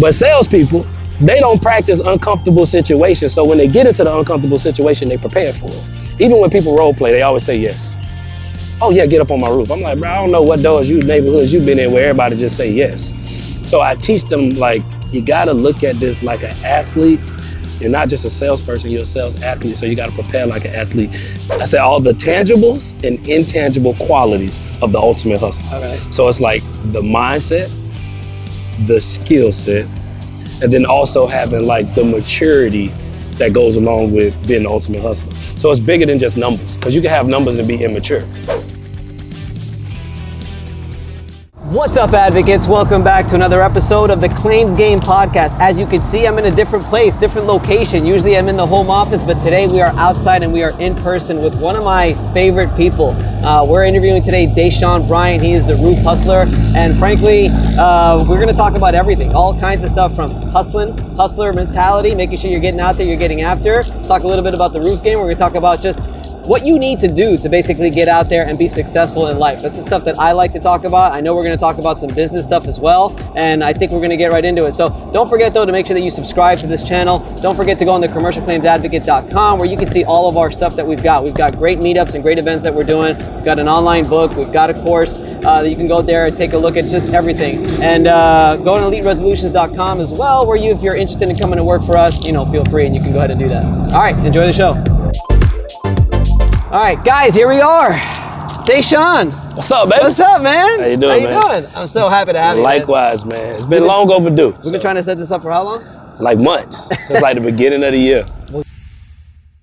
But salespeople, they don't practice uncomfortable situations. So when they get into the uncomfortable situation, they prepare for it. Even when people role play, they always say yes. Oh yeah, get up on my roof. I'm like, bro, I don't know what doors you neighborhoods you've been in where everybody just say yes. So I teach them like you gotta look at this like an athlete. You're not just a salesperson, you're a sales athlete, so you gotta prepare like an athlete. I say all the tangibles and intangible qualities of the ultimate hustle. Right. So it's like the mindset, the skill set, and then also having like the maturity that goes along with being the ultimate hustler. So it's bigger than just numbers, because you can have numbers and be immature. What's up, advocates? Welcome back to another episode of the Claims Game Podcast. As you can see, I'm in a different place, different location. Usually I'm in the home office, but today we are outside and we are in person with one of my favorite people. Uh, we're interviewing today Deshaun Bryant. He is the roof hustler. And frankly, uh, we're going to talk about everything, all kinds of stuff from hustling, hustler mentality, making sure you're getting out there, you're getting after. Talk a little bit about the roof game. We're going to talk about just what you need to do to basically get out there and be successful in life. That's the stuff that I like to talk about. I know we're going to talk about some business stuff as well, and I think we're going to get right into it. So don't forget though to make sure that you subscribe to this channel. Don't forget to go on to commercialclaimsadvocate.com where you can see all of our stuff that we've got. We've got great meetups and great events that we're doing. We've got an online book. We've got a course uh, that you can go there and take a look at just everything. And uh, go to eliteresolutions.com as well, where you, if you're interested in coming to work for us, you know, feel free and you can go ahead and do that. All right, enjoy the show. All right, guys, here we are. Deshaun, What's up, baby? what's up, man? How you doing, How you man? doing? I'm so happy to have you. Likewise, man. It's been long overdue. We've been trying to set this up for how long? like months since like the beginning of the year.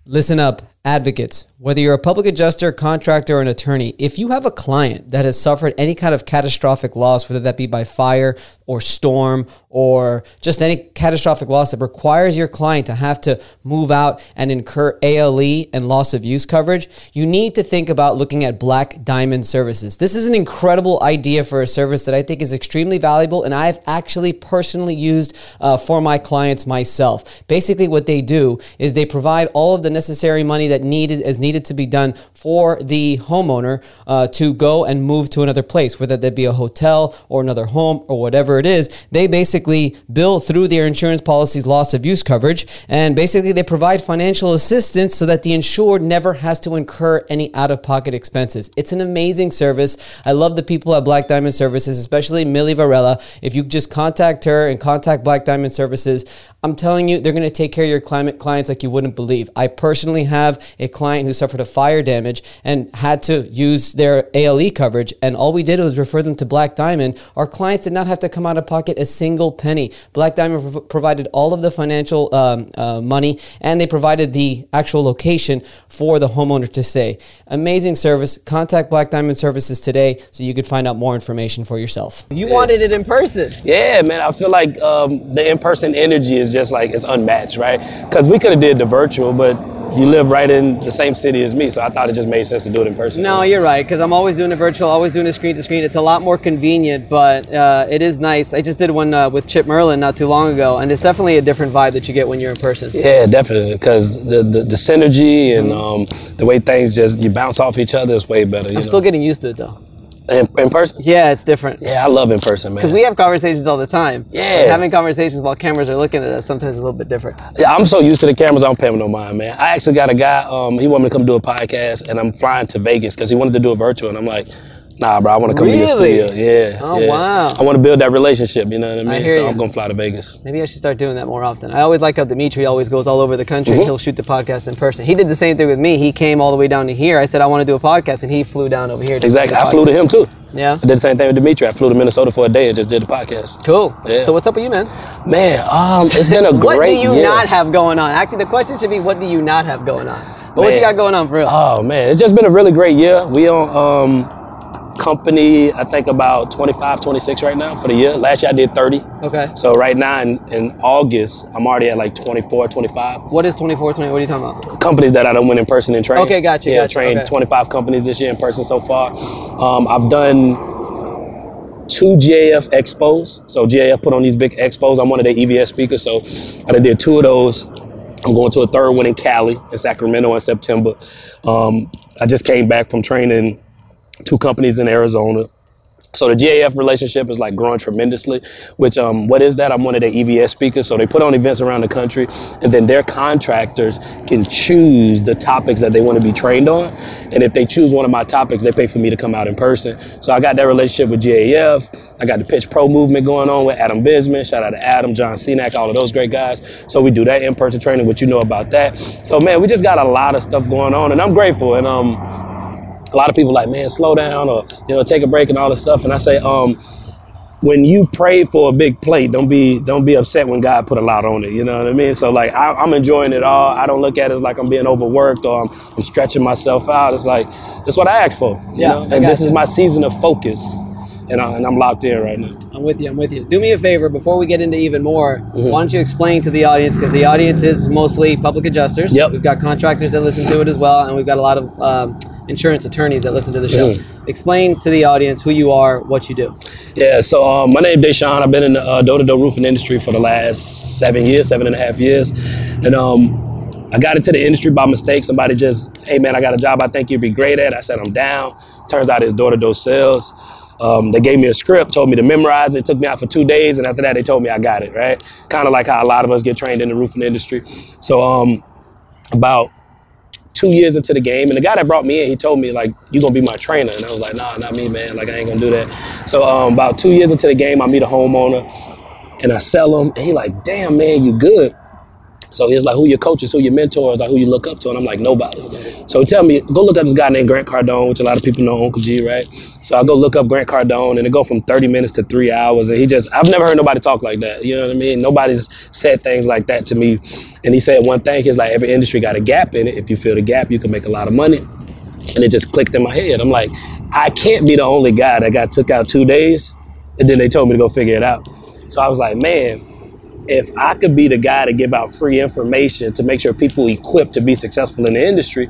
Listen up, advocates. Whether you're a public adjuster, contractor, or an attorney, if you have a client that has suffered any kind of catastrophic loss, whether that be by fire or storm or just any catastrophic loss that requires your client to have to move out and incur ALE and loss of use coverage, you need to think about looking at Black Diamond Services. This is an incredible idea for a service that I think is extremely valuable and I've actually personally used uh, for my clients myself. Basically, what they do is they provide all of the necessary money that needed is needed to be done for the homeowner uh, to go and move to another place, whether that be a hotel or another home or whatever it is. They basically bill through their insurance policy's loss of use coverage, and basically they provide financial assistance so that the insured never has to incur any out of pocket expenses. It's an amazing service. I love the people at Black Diamond Services, especially Millie Varela. If you just contact her and contact Black Diamond Services, I'm telling you, they're going to take care of your climate clients like you wouldn't believe. I personally have a client who suffered a fire damage and had to use their ALE coverage, and all we did was refer them to Black Diamond. Our clients did not have to come out of pocket a single penny. Black Diamond prov- provided all of the financial um, uh, money, and they provided the actual location for the homeowner to stay. Amazing service. Contact Black Diamond Services today so you could find out more information for yourself. You wanted it in person. Yeah, man. I feel like um, the in-person energy is just like it's unmatched, right? Because we could have did the virtual, but you live right in the same city as me, so I thought it just made sense to do it in person. No, you're right. Because I'm always doing it virtual, always doing it screen to screen. It's a lot more convenient, but uh, it is nice. I just did one uh, with Chip Merlin not too long ago, and it's definitely a different vibe that you get when you're in person. Yeah, definitely. Because the, the the synergy and um, the way things just you bounce off each other is way better. You I'm know? still getting used to it though. In, in person. Yeah, it's different. Yeah, I love in person, man. Because we have conversations all the time. Yeah. Having conversations while cameras are looking at us sometimes is a little bit different. Yeah, I'm so used to the cameras, I don't pay him no mind, man. I actually got a guy, um, he wanted me to come do a podcast, and I'm flying to Vegas because he wanted to do a virtual, and I'm like, nah, bro, I want to come to your studio. Yeah. Oh, yeah. wow. I want to build that relationship, you know what I mean? hear so you. I'm going to fly to Vegas. Maybe I should start doing that more often. I always like how Dimitri always goes all over the country Mm-hmm. he'll shoot the podcast in person. He did the same thing with me. He came all the way down to here. I said I want to do a podcast, and he flew down over here. Exactly. I flew to him too. Yeah. I did the same thing with Dimitri. I flew to Minnesota for a day and just did the podcast. Cool. Yeah. So what's up with you, man? Man, um, it's been a great What do you year. not have going on? Actually, the question should be, what do you not have going on? But what you got going on for real? Oh man, it's just been a really great year. We on um company, I think about 25, 26 right now for the year. Last year I did 30. okay. So right now in, in August, I'm already at like 24, 25 What is 24, 20? What are you talking about? companies that I done went in person and trained. Okay, gotcha, Yeah, gotcha, trained okay. 25 companies this year in person so far. Um, I've done two GAF expos. So GAF put on these big expos. I'm one of their EVS speakers, so I did two of those. I'm going to a third one in Cali, in Sacramento in September. Um, I just came back from training two companies in Arizona. So the GAF relationship is like growing tremendously. Which um, what is that? I'm one of the EVS speakers. So they put on events around the country, and then their contractors can choose the topics that they want to be trained on. And if they choose one of my topics, they pay for me to come out in person. So I got that relationship with GAF. I got the Pitch Pro movement going on with Adam Bisman. Shout out to Adam, John Cenac, all of those great guys. So we do that in person training, which you know about that. So man, we just got a lot of stuff going on, and I'm grateful. And um, a lot of people like, man, slow down or you know, take a break and all this stuff. And I say, um, when you pray for a big plate, don't be don't be upset when God put a lot on it. You know what I mean? So like I, am enjoying it all. I don't look at it as like I'm being overworked or I'm, I'm stretching myself out. It's like that's what I asked for. yeah, know? and this you. is my season of focus. And, I, and I'm locked in right now. I'm with you. I'm with you. Do me a favor before we get into even more. Mm-hmm. Why don't you explain to the audience because the audience is mostly public adjusters. Yep. We've got contractors that listen to it as well, and we've got a lot of um, insurance attorneys that listen to the show. Mm. Explain to the audience who you are, what you do. Yeah, so um, my name is Deshaun. I've been in the uh, door-to-door roofing industry for the last seven years, seven and a half years, and um, I got into the industry by mistake. Somebody just, hey man, I got a job I think you'd be great at. I said I'm down. Turns out it's door-to-door sales. Um, they gave me a script, told me to memorize it. it. Took me out for two days, and after that, they told me I got it. Right, kind of like how a lot of us get trained in the roofing industry. So um, about two years into the game, and the guy that brought me in, he told me like, "You gonna be my trainer," and I was like, "Nah, not me, man. Like I ain't gonna do that." So um, about two years into the game, I meet a homeowner, and I sell him, and he like, "Damn, man, you good." So he's like, who your coaches, who your mentors, like who you look up to, and I'm like, nobody. So tell me, go look up this guy named Grant Cardone, which a lot of people know Uncle G, right? So I go look up Grant Cardone, and it go from 30 minutes to three hours, and he just, I've never heard nobody talk like that. You know what I mean? Nobody's said things like that to me. And he said one thing, he's like, every industry got a gap in it. If you fill the gap, you can make a lot of money. And it just clicked in my head. I'm like, I can't be the only guy that got took out two days, and then they told me to go figure it out. So I was like, man, if I could be the guy to give out free information to make sure people equipped to be successful in the industry,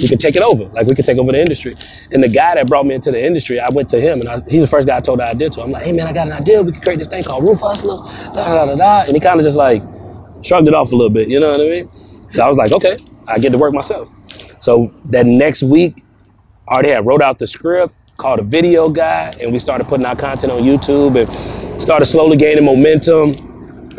we could take it over. Like we could take over the industry. And the guy that brought me into the industry, I went to him and I, he's the first guy I told the idea to. I'm like, hey man, I got an idea. We could create this thing called Roof Hustlers. Da da da da. And he kind of just like shrugged it off a little bit. You know what I mean? So I was like, okay, I get to work myself. So that next week, I already had wrote out the script, called a video guy, and we started putting our content on YouTube and started slowly gaining momentum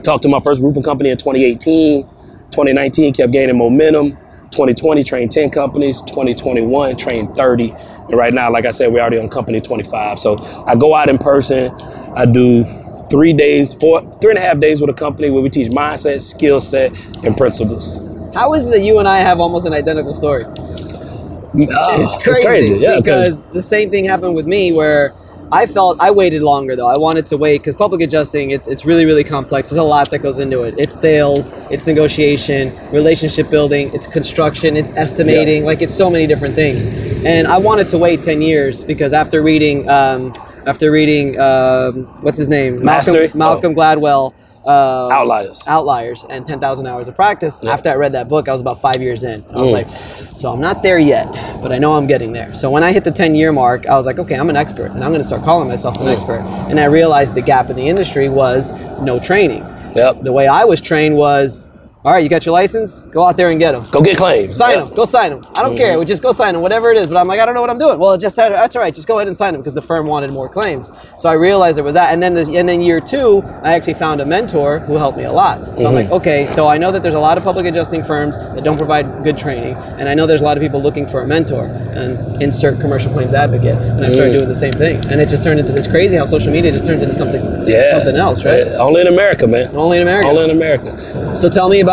Talked to my first roofing company in 2018. 2019 kept gaining momentum. 2020 trained 10 companies. 2021 trained 30. And right now, like I said, we're already on company 25. So I go out in person. I do three days, four, three and a half days with a company where we teach mindset, skill set, and principles. How is it that you and I have almost an identical story? Oh, it's crazy. It's crazy. Yeah, because the same thing happened with me where I felt I waited longer though. I wanted to wait because public adjusting it's it's really really complex. There's a lot that goes into it. It's sales, it's negotiation, relationship building, it's construction, it's estimating. Yeah. Like it's so many different things. And I wanted to wait ten years because after reading um, after reading um, what's his name Malcolm, Malcolm oh. Gladwell uh, outliers outliers and 10000 hours of practice yeah. after i read that book i was about five years in i was mm. like so i'm not there yet but i know i'm getting there so when i hit the 10 year mark i was like okay i'm an expert and i'm going to start calling myself an mm. expert and i realized the gap in the industry was no training yep. the way i was trained was all right, you got your license? Go out there and get them. Go get claims. Sign them. Go sign them. I don't mm-hmm. care. We just go sign them, whatever it is. But I'm like, I don't know what I'm doing. Well, just that's all right. Just go ahead and sign them because the firm wanted more claims. So I realized there was that. And then the, and then year two, I actually found a mentor who helped me a lot. So mm-hmm. I'm like, mm-hmm. okay. So I know that there's a lot of public adjusting firms that don't provide good training, and I know there's a lot of people looking for a mentor and insert commercial claims advocate. And I started mm. doing the same thing, and it just turned into. this crazy how social media just turns into something. Yeah. Something else, right? only in America, man. Only in America. Only in America. So tell me about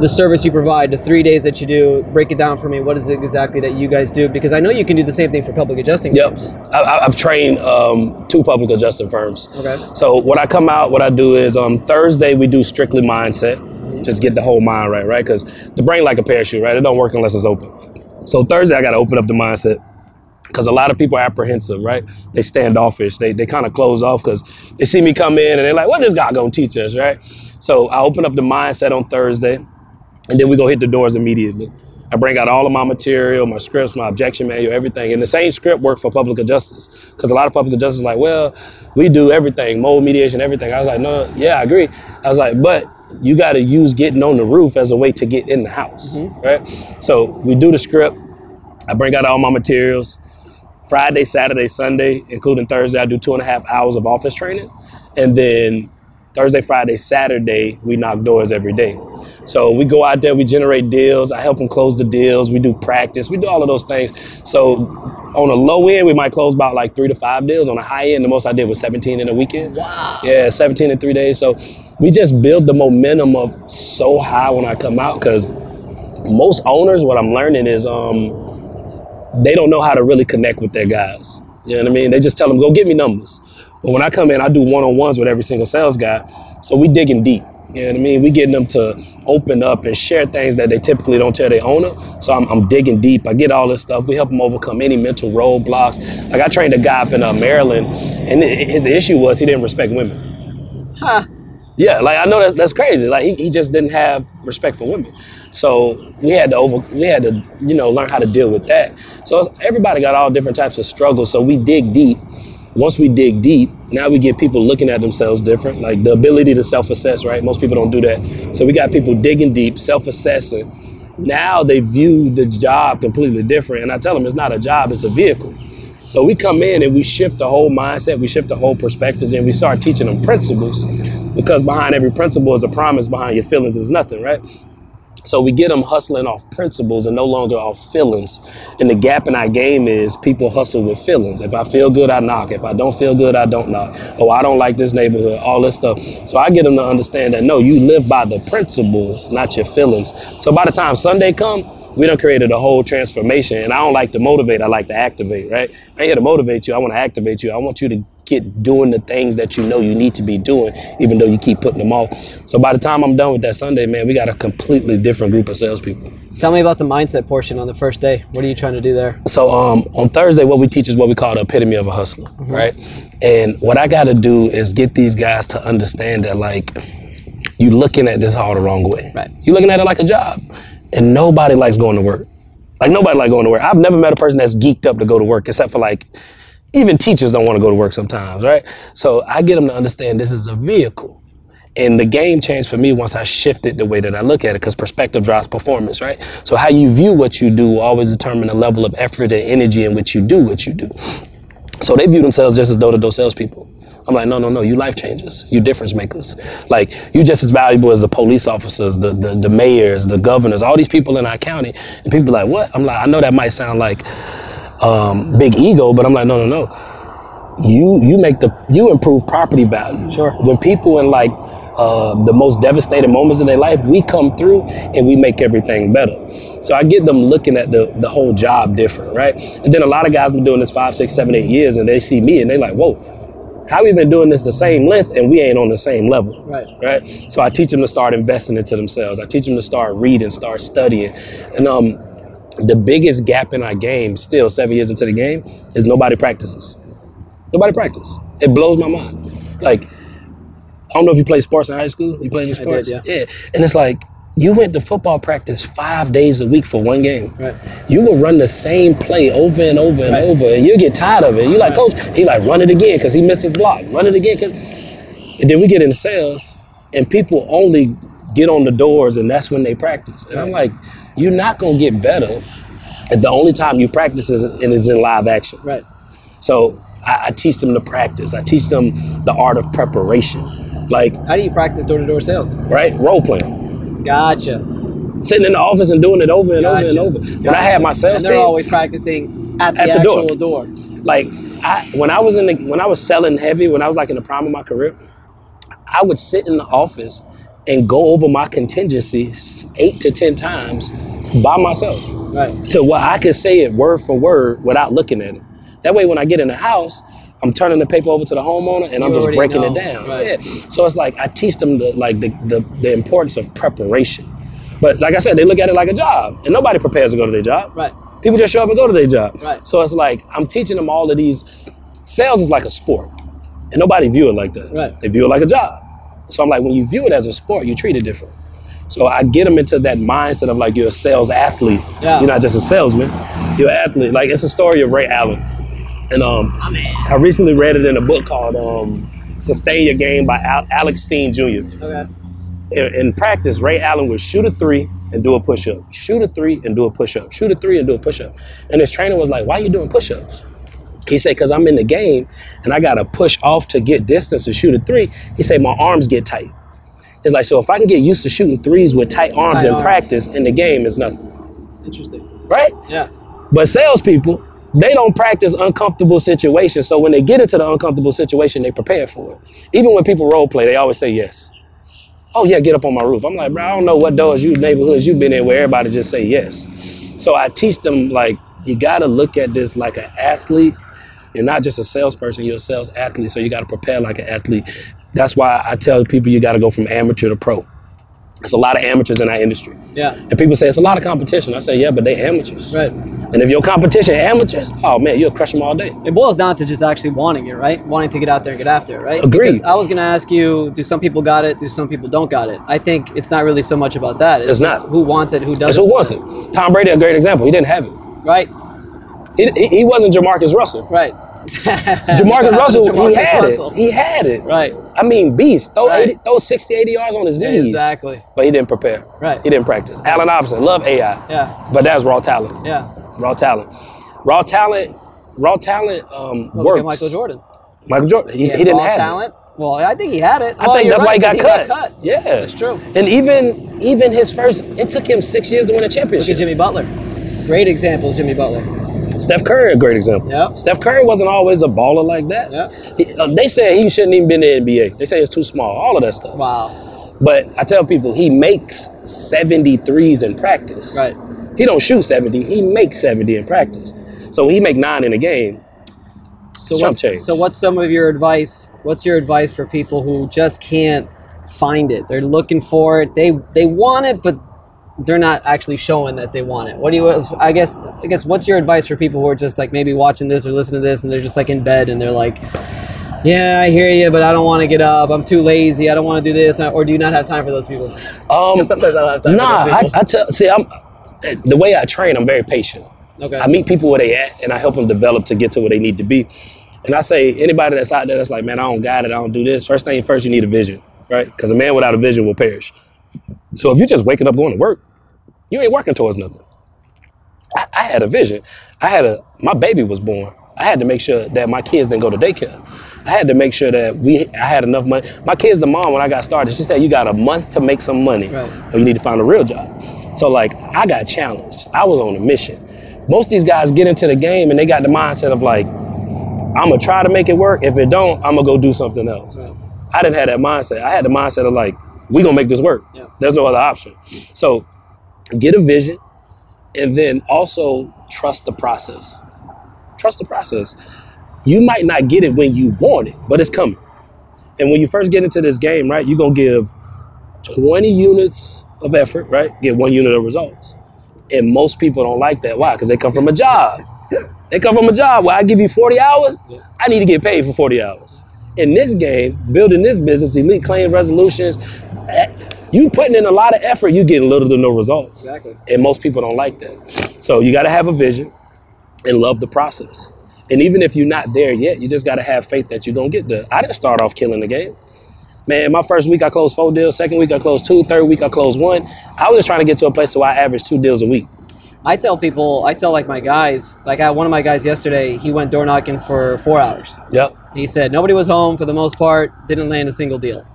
the service you provide, the three days that you do. Break it down for me. What is it exactly that you guys do? Because I know you can do the same thing for public adjusting yep. firms. I, have trained um, two public adjusting firms. Okay. So what I come out, what I do is on um, Thursday we do strictly mindset, just get the whole mind right, right? Because the brain like a parachute, right? It don't work unless it's open. So Thursday I got to open up the mindset because a lot of people are apprehensive, right? They standoffish. They, they kind of close off because they see me come in and they're like, what this guy gonna teach us, right? So I open up the mindset on Thursday and then we go hit the doors immediately. I bring out all of my material, my scripts, my objection manual, everything. And the same script worked for public adjusters. Because a lot of public adjusters like, well, we do everything, mold mediation, everything. I was like, no, yeah, I agree. I was like, but you got to use getting on the roof as a way to get in the house, mm-hmm. right? So we do the script. I bring out all my materials. Friday, Saturday, Sunday, including Thursday, I do two and a half hours of office training. And then Thursday, Friday, Saturday, we knock doors every day. So we go out there, we generate deals. I help them close the deals. We do practice. We do all of those things. So on a low end, we might close about like three to five deals. On a high end, the most I did was 17 in a weekend. Wow. Yeah, 17 in three days. So we just build the momentum up so high when I come out because most owners, what I'm learning is um, they don't know how to really connect with their guys. You know what I mean? They just tell them, go get me numbers. But when I come in, I do one on ones with every single sales guy. So we digging deep. You know what I mean? We getting them to open up and share things that they typically don't tell their owner. So I'm, I'm digging deep. I get all this stuff. We help them overcome any mental roadblocks. Like I trained a guy up in uh, Maryland, and his issue was he didn't respect women. Huh. Yeah, like I know that's, that's crazy. Like he, he just didn't have respect for women. So we had to over we had to you know learn how to deal with that. So everybody got all different types of struggles. So we dig deep once we dig deep, now we get people looking at themselves different, like the ability to self assess, right? Most people don't do that. So we got people digging deep, self assessing. Now they view the job completely different. And I tell them it's not a job, it's a vehicle. So we come in and we shift the whole mindset, we shift the whole perspectives, and we start teaching them principles because behind every principle is a promise, behind your feelings is nothing, right? So we get them hustling off principles and no longer off feelings. And the gap in our game is people hustle with feelings. If I feel good, I knock. If I don't feel good, I don't knock. Oh, I don't like this neighborhood, all this stuff. So I get them to understand that no, you live by the principles, not your feelings. So by the time Sunday come, we done created a whole transformation. And I don't like to motivate, I like to activate, right? I ain't here to motivate you, I want to activate you. I want you to get doing the things that you know you need to be doing, even though you keep putting them off. So by the time I'm done with that Sunday, man, we got a completely different group of salespeople. Tell me about the mindset portion on the first day. What are you trying to do there? So um, on Thursday, what we teach is what we call the epitome of a hustler, mm-hmm. right? And what I got to do is get these guys to understand that like you looking at this all the wrong way. Right. You're looking at it like a job, and nobody likes going to work. Like nobody like going to work. I've never met a person that's geeked up to go to work, except for like even teachers don't want to go to work sometimes, right? So I get them to understand this is a vehicle. And the game changed for me once I shifted the way that I look at it because perspective drives performance, right? So how you view what you do will always determine the level of effort and energy in which you do what you do. So they view themselves just as though they're salespeople. I'm like, no, no, no, you life changers, you difference makers. Like, you just as valuable as the police officers, the, the, the mayors, the governors, all these people in our county. And people like, what? I'm like, I know that might sound like um, big ego, but I'm like, no, no, no. You you make the you improve property value. Sure. When people in like uh, the most devastating moments in their life, we come through and we make everything better. So I get them looking at the the whole job different, right? And then a lot of guys been doing this five, six, seven, eight years, and they see me and they like, whoa, how we been doing this the same length and we ain't on the same level. Right. Right. So I teach them to start investing into themselves. I teach them to start reading, start studying, and um the biggest gap in our game, still seven years into the game, is nobody practices. Nobody practice. It blows my mind. Like, I don't know if you played sports in high school. You played any sports? Did, yeah. yeah. And it's like you went to football practice five days a week for one game. Right. You will run the same play over and over and right. over, and you get tired of it. You like, right. coach, he like run it again because he missed his block. Run it again because, and then we get in sales, and people only get on the doors, and that's when they practice. And. I'm like, you're not gonna get better. And the only time you practice is, is in live action. Right. So I, I, teach them to practice. I teach them the art of preparation. Like, how do you practice door to door sales? Right, role playing. Gotcha. Sitting in the office and doing it over and gotcha. over and over. Gotcha. When I had my sales and they're team, always practicing at the, at the actual door. door. Like, I, when I was in the, when I was selling heavy, when I was like in the prime of my career, I would sit in the office and go over my contingencies eight to ten times by myself. Right. To where I could say it word for word without looking at it. That way when I get in the house, I'm turning the paper over to the homeowner and you I'm just breaking know. it down. Right. Yeah. So it's like I teach them the like the, the, the importance of preparation. But like I said, they look at it like a job. And nobody prepares to go to their job. Right. People just show up and go to their job. Right. So it's like I'm teaching them all of these sales is like a sport. And nobody view it like that. Right. They view it like a job. So I'm like, when you view it as a sport, you treat it different. So I get them into that mindset of like you're a sales athlete. Yeah. You're not just a salesman. You're an athlete. Like it's a story of Ray Allen. And um, I recently read it in a book called um, "Sustain Your Game" by Al- Alex Stein Jr. Okay. In, in, practice, Ray Allen would shoot a three and do a push-up, shoot a three and do a push-up, shoot a three and do a push-up. And his trainer was like, "Why are you doing push-ups?" He said, because I'm in the game and I got to push off to get distance to shoot a three. He said, my arms get tight. It's like, so if I can get used to shooting threes with tight arms Tight in arms. practice, in the game is nothing, Interesting. right? Yeah. But salespeople, they don't practice uncomfortable situations. So when they get into the uncomfortable situation, they prepare for it. Even when people role play, they always say yes. Oh yeah, get up on my roof. I'm like, bro, I don't know what doors you neighborhoods you've been in where everybody just say yes. So I teach them like you gotta look at this like an athlete. You're not just a salesperson, you're a sales athlete. So you gotta prepare like an athlete. That's why I tell people you gotta go from amateur to pro. It's a lot of amateurs in our industry. Yeah. And people say it's a lot of competition. I say, yeah, but they amateurs. Right. And if your competition amateurs, oh man, you'll crush them all day. It boils down to just actually wanting it, right? Wanting to get out there and get after it, right? Agreed. Because I was gonna ask you, do some people got it? Do some people don't got it? I think it's not really so much about that. It's just not. who wants it, who doesn't. who wants it. Tom Brady, a great example. He didn't have it. Right. He, he, he wasn't Jamarcus Russell. Right. Jamarcus Russell, he had Russell. it. He had it. Right. I mean, beast. Throw, Right. 80, throw 60, 80 yards on his knees. Exactly. But he didn't prepare. Right. He didn't practice. Allen Iverson, love AI. Yeah. But that's raw talent. Yeah. Raw talent. Raw talent. Raw talent um, Well, works. Michael Jordan. Michael Jordan. He, had he didn't have it. talent. Well, I think he had it. I Well, think that's why he got, got, 'cause cut. Yeah, That's true. And even even his first, it took him six years to win a championship. Look at Jimmy Butler. Great examples, Jimmy Butler. Steph Curry, a great example. Yep. Steph Curry wasn't always a baller like that. Yep. He- uh, they said he shouldn't even been in the NBA. They say it's too small. All of that stuff. Wow. But I tell people he makes 73s in practice. Right. He don't shoot 70. He makes 70 in practice. So he make nine in a game, So what's, change. so what's some of your advice? What's your advice for people who just can't find it? They're looking for it. They they want it, but they're not actually showing that they want it. What do you? I guess I guess what's your advice for people who are just like maybe watching this or listening to this and they're just like in bed and they're like, yeah, I hear you, but I don't want to get up. I'm too lazy. I don't want to do this. Or do you not have time for those people? um, sometimes I don't have time nah, for I, those people. I tell. See, I'm the way I train. I'm very patient. okay. I meet people where they at, and I help them develop to get to where they need to be. And I say, anybody that's out there that's like, man, I don't got it, I don't do this. First thing first, you need a vision, right? Because a man without a vision will perish. So if you're just waking up going to work, you ain't working towards nothing. I, I had a vision. I had a my baby was born. I had to make sure that my kids didn't go to daycare. I had to make sure that we I had enough money. My kids, the mom, when I got started, she said, "You got a month to make some money, Right. or you need to find a real job." So like, I got challenged. I was on a mission. Most of these guys get into the game and they got the mindset of like, "I'm gonna try to make it work. If it don't, I'm gonna go do something else." Right. I didn't have that mindset. I had the mindset of like, we gonna make this work. Yeah. There's no other option. So get a vision and then also trust the process. Trust the process. You might not get it when you want it, but it's coming. And when you first get into this game, right, you're gonna give 20 units of effort, right? Get one unit of results. And most people don't like that. Why? Because they come from a job. They come from a job where I give you 40 hours, I need to get paid for 40 hours. In this game, building this business, elite claim resolutions, you putting in a lot of effort, you getting little to no results. Exactly. And most people don't like that. So you got to have a vision and love the process. And even if you're not there yet, you just got to have faith that you're going to get there. I didn't start off killing the game. Man, my first week I closed four deals. Second week I closed two. Third week I closed one. I was just trying to get to a place where I averaged two deals a week. I tell people, I tell like my guys, like I, one of my guys yesterday, he went door knocking for four hours. Yep. He said nobody was home for the most part, didn't land a single deal.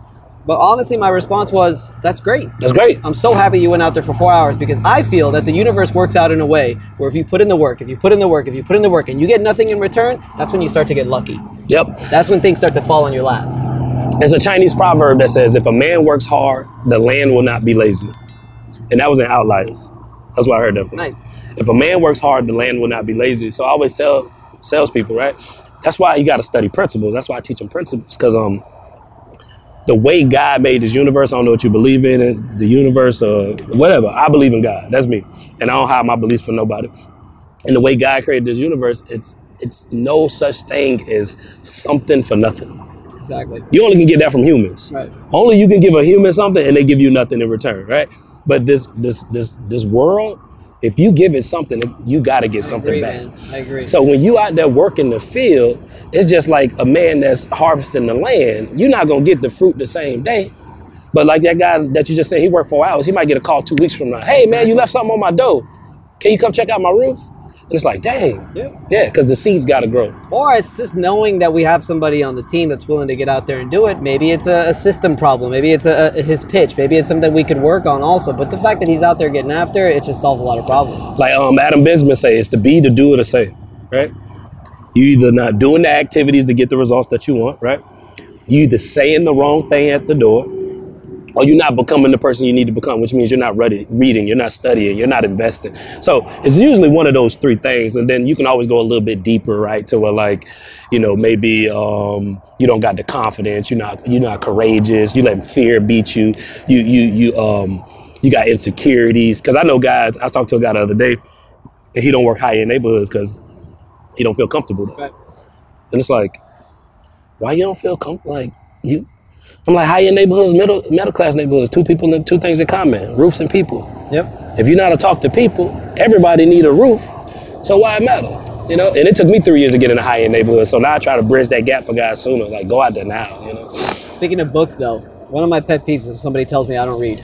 But honestly, my response was, "That's great. That's great. I'm so happy you went out there for four hours because I feel that the universe works out in a way where if you put in the work, if you put in the work, if you put in the work, and you get nothing in return, that's when you start to get lucky. Yep. That's when things start to fall on your lap. There's a Chinese proverb that says, if a man works hard, the land will not be lazy. And that was in Outliers. That's where I heard that from. Nice. If a man works hard, the land will not be lazy. So I always tell salespeople, right? That's why you got to study principles. That's why I teach them principles. Because um, the way God made this universe, I don't know what you believe in, it, the universe or whatever. I believe in God. That's me. And I don't hide my beliefs from nobody. And the way God created this universe, it's it's no such thing as something for nothing. Exactly. You only can get that from humans. Right. Only you can give a human something and they give you nothing in return, right? But this this this this world, if you give it something, you got to get something agree, back. man. I agree. So when you out there working the field, it's just like a man that's harvesting the land. You're not gonna get the fruit the same day. But like that guy that you just said, he worked four hours. He might get a call two weeks from now. Hey man, you left something on my door. Can you come check out my roof? And it's like, dang, Yeah. yeah, because the seeds got to grow. Or it's just knowing that we have somebody on the team that's willing to get out there and do it. Maybe it's a, a system problem. Maybe it's a, a, his pitch. Maybe it's something we could work on also. But the fact that he's out there getting after it, it just solves a lot of problems. Like um, Adam Bismuth say, it's the be, to do, it, or to say, right? You either not doing the activities to get the results that you want, right? You either saying the wrong thing at the door, or you're not becoming the person you need to become, which means you're not ready, reading, you're not studying, you're not investing. So it's usually one of those three things, and then you can always go a little bit deeper, right? To where like, you know, maybe um, you don't got the confidence, you're not you're not courageous, you let fear beat you, you you you um you got insecurities. Because I know guys, I talked to a guy the other day, and he don't work high end neighborhoods because he don't feel comfortable there. Right. And it's like, why you don't feel comfortable? Like you, I'm like high end neighborhoods, middle middle class neighborhoods, two people and two things in common: roofs and people. Yep. If you know how to talk to people, everybody need a roof. So why it matter? You know, and it took me three years to get in a high end neighborhood. So now I try to bridge that gap for guys sooner. Like go out there now. You know. Speaking of books, though, one of my pet peeves is if somebody tells me I don't read.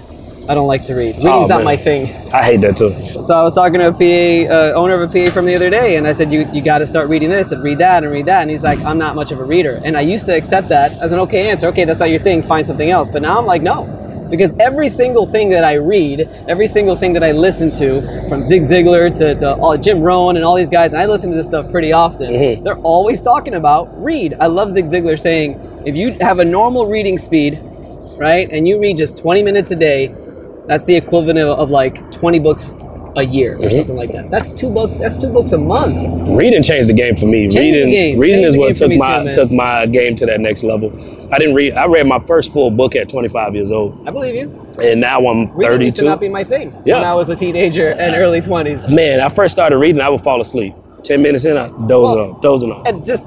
I don't like to read. Reading's Oh, not man. my thing. I hate that too. So I was talking to a PA, uh, owner of a PA from the other day, and I said, "You you got to start reading this and read that and read that." And he's like, "I'm not much of a reader," and I used to accept that as an okay answer. Okay, that's not your thing. Find something else. But now I'm like, no, because every single thing that I read, every single thing that I listen to, from Zig Ziglar to, to all, Jim Rohn and all these guys, and I listen to this stuff pretty often. They're always talking about read. I love Zig Ziglar saying, if you have a normal reading speed, right, and you read just 20 minutes a day, that's the equivalent of, of like 20 books a year or mm-hmm. something like that. That's two books. That's two books a month. Reading changed the game for me. Changed the reading, game. reading is what took my too, took my game to that next level. I didn't read. I read my first full book at 25 years old, I believe you. and now I'm Reading used to not be my thing Yeah. when I was a teenager and early 20s. Man, I first started reading, I would fall asleep. 10 minutes in, I dozing Well, off, dozing off. And just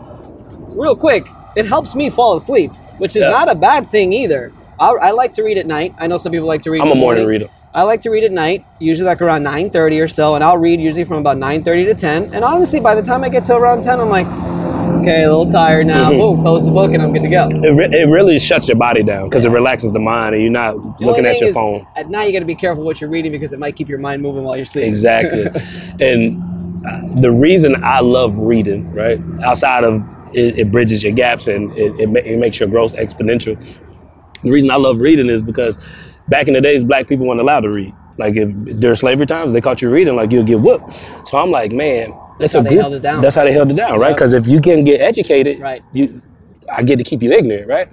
real quick, it helps me fall asleep, which is Yeah. not a bad thing either. I, I like to read at night. I know some people like to read. I'm a morning reader. I like to read at night, usually like around 9:30 or so, and I'll read usually from about 9:30 to 10. And honestly, by the time I get to around 10, I'm like, okay, a little tired now. Mm-hmm. Boom, close the book, and I'm good to go. It, re- it really shuts your body down because it relaxes the mind and you're not The looking at your phone. At night, you got to be careful what you're reading because it might keep your mind moving while you're sleeping. Exactly. and uh, the reason I love reading, right, outside of it, it bridges your gaps and it, it, ma- it makes your growth exponential. The reason I love reading is because back in the days, black people weren't allowed to read. Like if during slavery times, they caught you reading, like you'll get whooped. So I'm like, man, that's, how a they group- held it down. That's how they held it down, right? Because if you can get educated, Right. you, I get to keep you ignorant, right?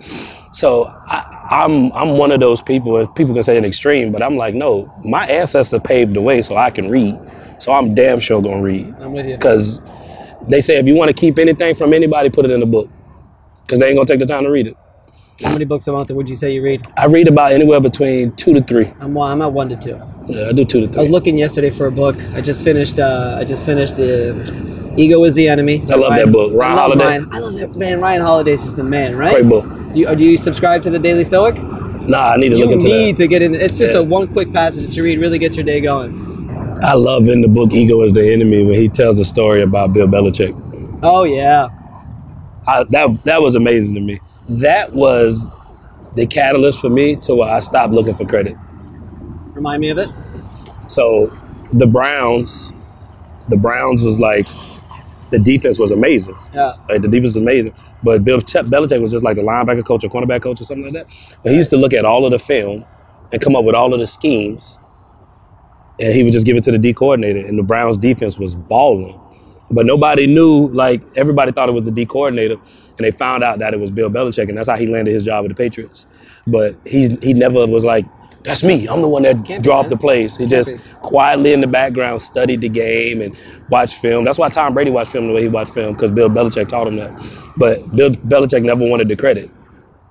So I, I'm I'm one of those people. and People can say an extreme, but I'm like, no, my ancestor paved the way so I can read. So I'm damn sure gonna read. I'm with you. Because they say if you want to keep anything from anybody, put it in a book. Because they ain't gonna take the time to read it. How many books a month would you say you read? I read about anywhere between two to three. I'm one, I'm at one to two. Yeah, I do two to three. I was looking yesterday for a book. I just finished. Uh, I just finished. Uh, Ego is the enemy. I love that book. Ryan I Holiday. Ryan. I love that man. Ryan Holiday's just the man, right? Great book. Do you, do you subscribe to the Daily Stoic? Nah, I need to You look into need that. to get in. It's just Yeah. a one quick passage that you read. Really get your day going. I love in the book Ego is the Enemy when he tells a story about Bill Belichick. Oh yeah. I, that that was amazing to me. That was the catalyst for me to where I stopped looking for credit. Remind me of it. So the Browns, the Browns was like the defense was amazing. Yeah. Like the defense was amazing, but Bill Ch- Belichick was just like the linebacker coach or cornerback coach or something like that. But he used to look at all of the film and come up with all of the schemes, and he would just give it to the D coordinator. And the Browns defense was balling, but nobody knew. Like everybody thought it was the D coordinator, and they found out that it was Bill Belichick, and that's how he landed his job with the Patriots. But he's he never was like. That's me. I'm the one that Can't be, draw up man. the plays. He just be. quietly in the background studied the game and watched film. That's why Tom Brady watched film the way he watched film because Bill Belichick taught him that. But Bill Belichick never wanted the credit.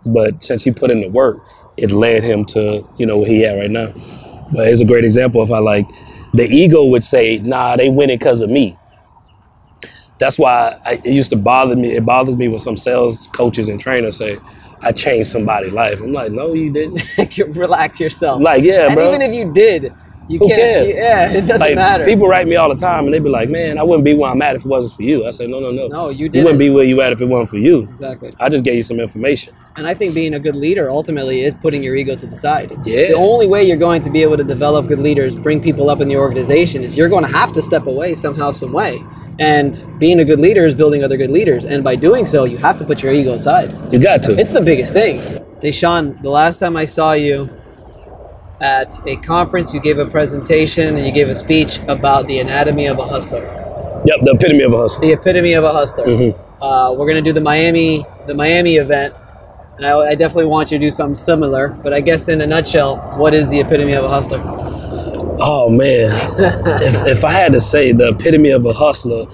But since he put in the work, it led him to you know where he at right now. But it's a great example of how like the ego would say, "Nah, they win it because of me." That's why I, it used to bother me. It bothers me when some sales coaches and trainers say, "I changed somebody's life." I'm like, "No, you didn't." Relax yourself. Like, yeah, and bro. even if you did, You Who can't. cares? Yeah, it doesn't like matter. people write me all the time and they be like, "Man, I wouldn't be where I'm at if it wasn't for you." I say, "No, no, no. No, you did. You wouldn't be where you at if it wasn't for you. exactly. I just gave you some information." And I think being a good leader ultimately is putting your ego to the side. Yeah. The only way you're going to be able to develop good leaders, bring people up in the organization, is you're going to have to step away somehow, some way. And being a good leader is building other good leaders. And by doing so, you have to put your ego aside. You got to. It's the biggest thing. Deshaun, the last time I saw you at a conference, you gave a presentation and you gave a speech about the anatomy of a hustler, yep, the epitome of a hustle. the epitome of a hustler. Uh, we're gonna do the Miami, the Miami event, and I, I definitely want you to do something similar. But I guess in a nutshell, what is the epitome of a hustler? Oh man, if, if I had to say the epitome of a hustler,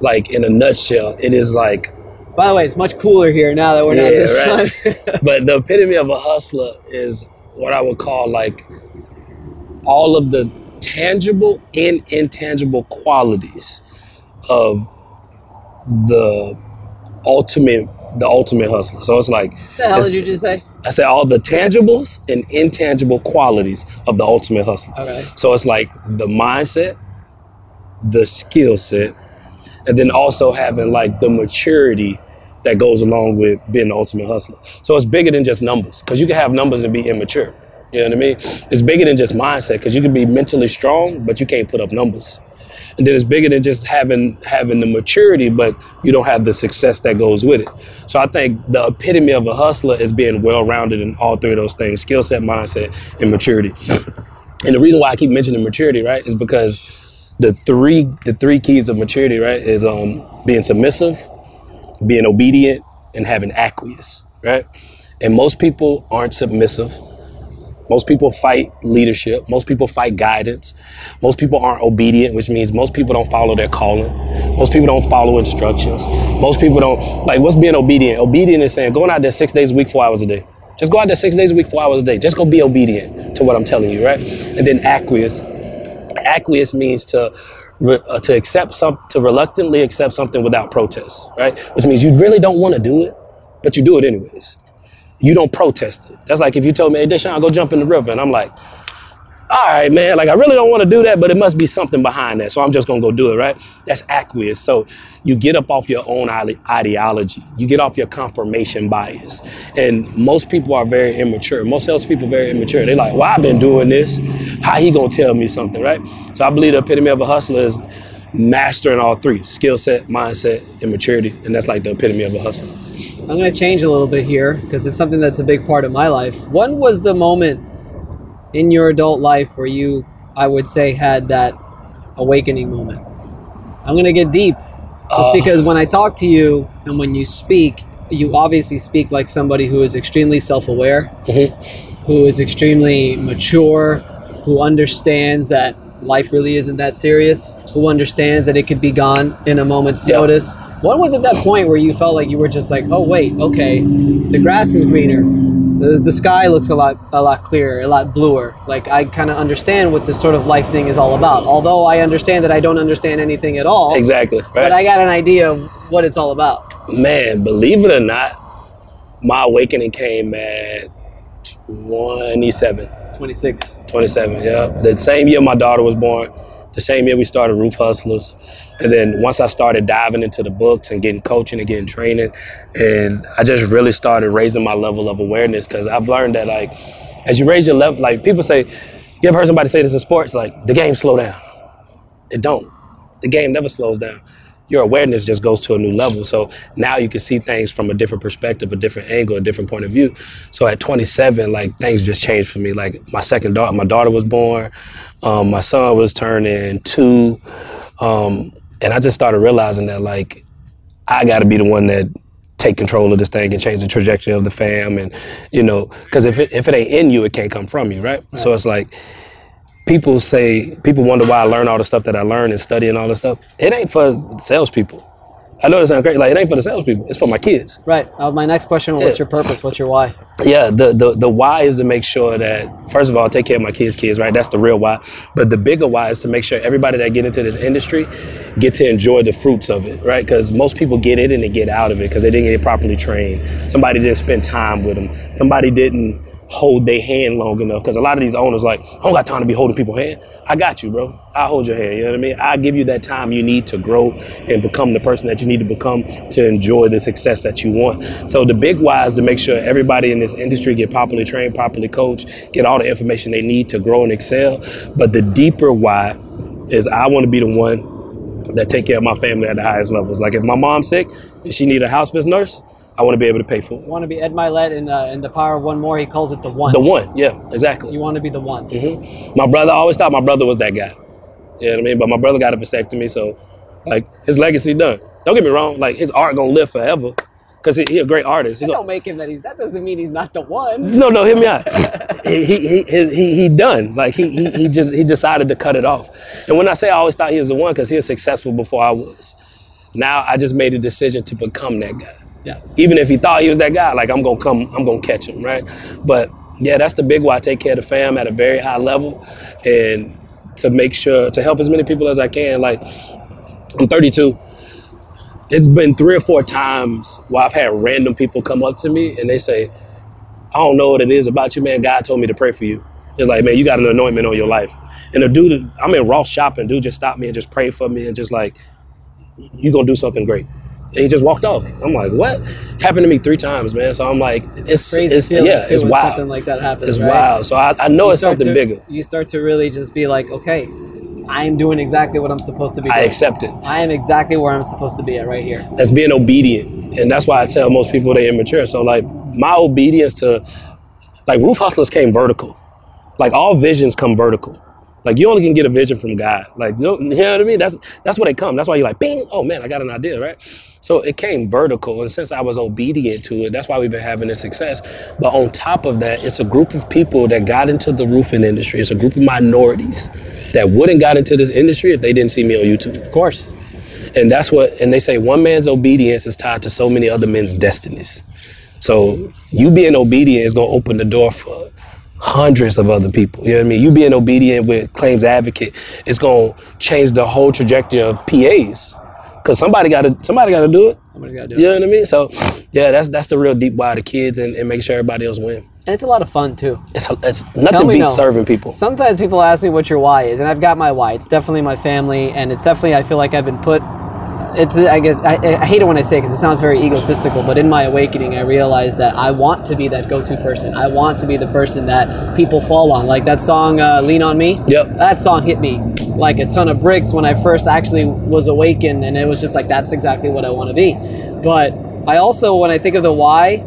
like in a nutshell, it is like By the way, it's much cooler here now that we're not this right. time. but the epitome of a hustler is what I would call like all of the tangible and intangible qualities of the ultimate the ultimate hustler. So it's like what the hell did you just say? I said all the tangibles and intangible qualities of the ultimate hustler. Okay. So it's like the mindset, the skill set, and then also having like the maturity that goes along with being the ultimate hustler. So it's bigger than just numbers because you can have numbers and be immature. You know what I mean? It's bigger than just mindset because you can be mentally strong, but you can't put up numbers. And then it's bigger than just having having the maturity, but you don't have the success that goes with it. So I think the epitome of a hustler is being well rounded in all three of those things: skill set, mindset, and maturity. And the reason why I keep mentioning maturity, right, is because the three the three keys of maturity, right, is um being submissive, being obedient, and having acquiesce, right? And most people aren't submissive. Most people fight leadership. Most people fight guidance. Most people aren't obedient, which means most people don't follow their calling. Most people don't follow instructions. Most people don't like what's being obedient. Obedient is saying going out there six days a week, four hours a day. Just go out there six days a week, four hours a day. Just go be obedient to what I'm telling you, right? And then acquiesce. Acquiesce means to uh, to accept some to reluctantly accept something without protest, right? Which means you really don't want to do it, but you do it anyways you don't protest it. That's like if you told me, hey, Deshaun, go jump in the river. And I'm like, all right, man, like I really don't want to do that, but it must be something behind that. So I'm just going to go do it, right? That's acquiesce. So you get up off your own ideology. You get off your confirmation bias. And most people are very immature. Most salespeople are very immature. They're like, well, I've been doing this. How he going to tell me something, right? So I believe the epitome of a hustler is mastering all three, skill set, mindset, and maturity. And that's like the epitome of a hustler. I'm going to change a little bit here because it's something that's a big part of my life. When was the moment in your adult life where you, I would say, had that awakening moment? I'm going to get deep just Oh. because when I talk to you and when you speak, you obviously speak like somebody who is extremely self aware, mm-hmm. who is extremely mature, who understands that life really isn't that serious, who understands that it could be gone in a moment's notice. When was at that point where you felt like you were just like, oh wait, okay, the grass is greener, the, the sky looks a lot a lot clearer, a lot bluer. Like I kind of understand what this sort of life thing is all about. Although I understand that I don't understand anything at all, Exactly, right? but I got an idea of what it's all about. Man, believe it or not, my awakening came at 27. Twenty six. 27, yeah. The same year my daughter was born, the same year we started Roof Hustlers. And then once I started diving into the books and getting coaching and getting training, and I just really started raising my level of awareness because I've learned that, like, as you raise your level, like, people say, you ever heard somebody say this in sports? Like, the game slow down. It don't. The game never slows down. Your awareness just goes to a new level. So now you can see things from a different perspective, a different angle, a different point of view. So at 27, like things just changed for me. Like my second daughter, my daughter was born. Um, my son was turning two. Um, and I just started realizing that like I got to be the one that take control of this thing and change the trajectory of the fam. And you know, because if it if it ain't in you, it can't come from you, right? So it's like people say people wonder why I learn all the stuff that I learn and study and all this stuff. It ain't for salespeople. I know that sounds great. Like it ain't for the salespeople. It's for my kids. Right. Uh, my next question: What's Yeah. your purpose? What's your why? Yeah, the, the the why is to make sure that first of all, take care of my kids' kids, right? That's the real why. But the bigger why is to make sure everybody that get into this industry get to enjoy the fruits of it, right? Because most people get in and they get out of it because they didn't get properly trained. Somebody didn't spend time with them. Somebody didn't hold their hand long enough. Because a lot of these owners like, I don't got time to be holding people's hand. I got you, bro. I hold your hand. You know what I mean? I give you that time you need to grow and become the person that you need to become to enjoy the success that you want. So the big why is to make sure everybody in this industry get properly trained, properly coached, get all the information they need to grow and excel. But the deeper why is I want to be the one that take care of my family at the highest levels. Like if my mom's sick and she need a hospice nurse, I want to be able to pay for it. You want to be Ed Mylett in the in the Power of One More. He calls it the one. The one, yeah, exactly. You want to be the one. hmm My brother I always thought my brother was that guy. You know what I mean? But my brother got a vasectomy, so like his legacy done. Don't get me wrong, like his art gonna live forever. Cause he, he a great artist. He That don't make him that he's. That doesn't mean he's not the one. no, no, hear me out. he, he, he, he, he, he done. Like he, he, he just he decided to cut it off. And when I say I always thought he was the one, because he was successful before I was. Now I just made a decision to become that guy. Yeah. Even if he thought he was that guy, like I'm gonna come, I'm gonna catch him, right? But yeah, that's the big why. I take care of the fam at a very high level, and to make sure to help as many people as I can. Like I'm 32. It's been three or four times where I've had random people come up to me and they say, I don't know what it is about you, man. God told me to pray for you. It's like, man, you got an anointment on your life. And the dude, I'm in Ross shopping, dude just stopped me and just prayed for me and just like, you gonna do something great. And he just walked off. I'm like, what? Happened to me three times, man. So I'm like, it's, Crazy it's yeah, it's wild. Something like that happens. it's right? wild. So I, I know You it's something to- bigger. You start to really just be like, okay, I am doing exactly what I'm supposed to be. I doing. accept it. I am exactly where I'm supposed to be at right here. That's being obedient. And that's why I tell most people they're immature. So like my obedience to like roof hustlers came vertical. Like all visions come vertical. Like you only can get a vision from God. Like you know, you know what I mean? That's that's where they come. That's why you're like, bing, oh man, I got an idea, right? So it came vertical. And since I was obedient to it, that's why we've been having this success. But on top of that, it's a group of people that got into the roofing industry. It's a group of minorities that wouldn't got into this industry if they didn't see me on YouTube. Of course. And that's what, and they say one man's obedience is tied to so many other men's destinies. So you being obedient is going to open the door for hundreds of other people. You know what I mean? You being obedient with claims advocate is going to change the whole trajectory of PAs. Cause somebody got to somebody got to do it. Somebody's got to do You it. You know what I mean? So, yeah, that's that's the real deep why the kids and, and make sure everybody else win. And it's a lot of fun too. It's it's nothing beats no. serving people. Sometimes people ask me what your why is, and I've got my why. It's definitely my family, and it's definitely I feel like I've been put. It's I guess I, I hate it when I say because it sounds very egotistical, but in my awakening, I realized that I want to be that go-to person. I want to be the person that people fall on. Like that song uh, "Lean on Me." Yep. That song hit me like a ton of bricks when I first actually was awakened, and it was just like that's exactly what I want to be. But I also, when I think of the why,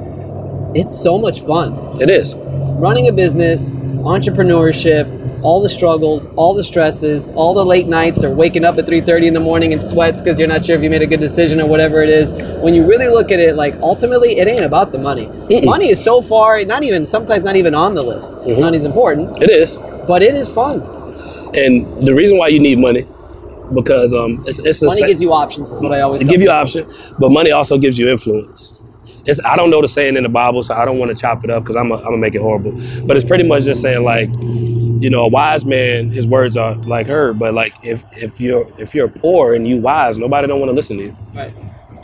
it's so much fun It is. running a business, entrepreneurship, all the struggles, all the stresses, all the late nights or waking up at 3:30 in the morning in sweats because you're not sure if you made a good decision or whatever it is. When you really look at it, like ultimately, it ain't about the money. Money is so far not even sometimes not even on the list. Money's important, It is. but it is fun. And the reason why you need money because um it's it's a Money sa- gives you options. Is what I always give you option, but money also gives you influence. It's I don't know the saying in the Bible, so I don't want to chop it up because I'm gonna make it horrible. But it's pretty much just saying like, you know, a wise man, his words are like her. But like if if you're if you're poor and you wise, nobody don't want to listen to you. Right.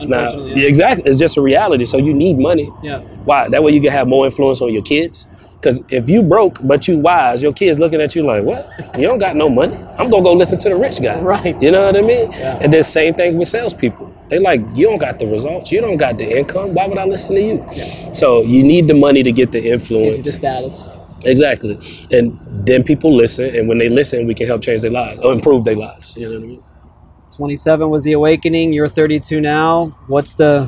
Now, yeah, exactly, it's just a reality. So you need money. yeah. Why? That way you can have more influence on your kids. Because if you broke but you wise, your kids looking at you like, what? You don't got no money. I'm gonna go listen to the rich guy. Right. You know what I mean? Yeah. And then same thing with salespeople. They like, you don't got the results. You don't got the income. Why would I listen to you? Yeah. So you need the money to get the you the influence. status. Exactly. And then people listen, and when they listen, we can help change their lives or improve their lives. You know what I mean? 27 was the awakening. You're 32 now. What's the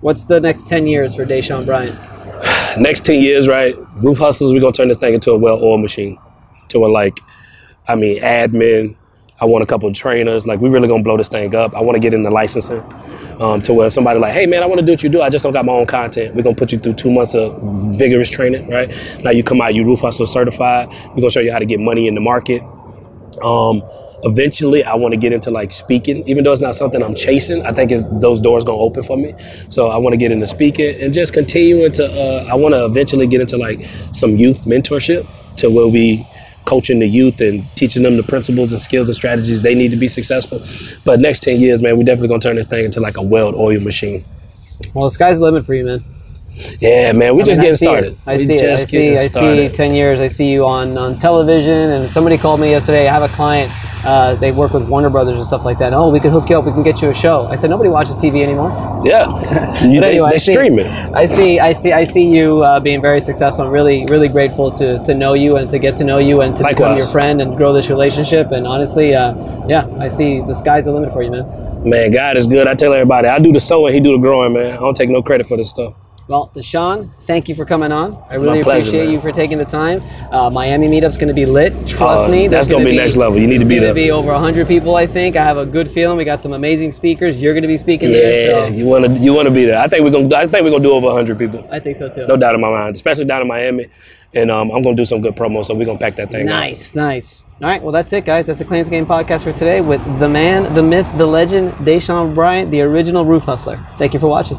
what's the next 10 years for Deshaun Bryant? next 10 years, right? Roof hustlers, we're gonna turn this thing into a well oiled machine. To a like, I mean, admin. I want a couple of trainers. Like, we really gonna blow this thing up. I wanna get into licensing. Um, to where if somebody like, hey man, I wanna do what you do, I just don't got my own content. We're gonna put you through two months of vigorous training, right? Now you come out, you roof hustle certified. We're gonna show you how to get money in the market. Um, eventually, I want to get into like speaking, even though it's not something I'm chasing. I think those doors gonna open for me. So I want to get into speaking and just continuing to. Uh, I want to eventually get into like some youth mentorship to where we coaching the youth and teaching them the principles and skills and strategies they need to be successful. But next ten years, man, we definitely gonna turn this thing into like a well-oiled machine. Well, the sky's the limit for you, man. Yeah, man, we I just mean, I getting see started. I see it. I see. getting I see. Ten years. I see you on on television. And somebody called me yesterday. I have a client. Uh, they work with Warner Brothers and stuff like that. Oh, we can hook you up. We can get you a show. I said nobody watches TV anymore. Yeah, You- But they, anyway, I they see- streaming. I see. I see. I see you uh, being very successful. I'm really, really grateful to to know you and to get to know you and to become your friend and grow this relationship. And honestly, uh, yeah, I see the sky's the limit for you, man. Man, God is good. I tell everybody, I do the sowing, he do the growing, man. I don't take no credit for this stuff. Well, Deshaun, thank you for coming on. I really pleasure, appreciate man. you for taking the time. Uh, Miami meetup's going to be lit. Trust Uh, me. that's gonna be next level. You need to be there. It's going to be over 100 people, I think. I have a good feeling. We got some amazing speakers. You're going to be speaking Yeah, there. So you wanna you wanna be there. I think we're gonna I think we're gonna do over hundred people. I think so too. No doubt in my mind, especially down in Miami. And um, I'm gonna do some good promo, so we're gonna pack that thing. Nice, nice. All right, well, that's it, guys. That's the Claims Game podcast for today with the man, the myth, the legend, Deshaun Bryant, the original roof hustler. Thank you for watching.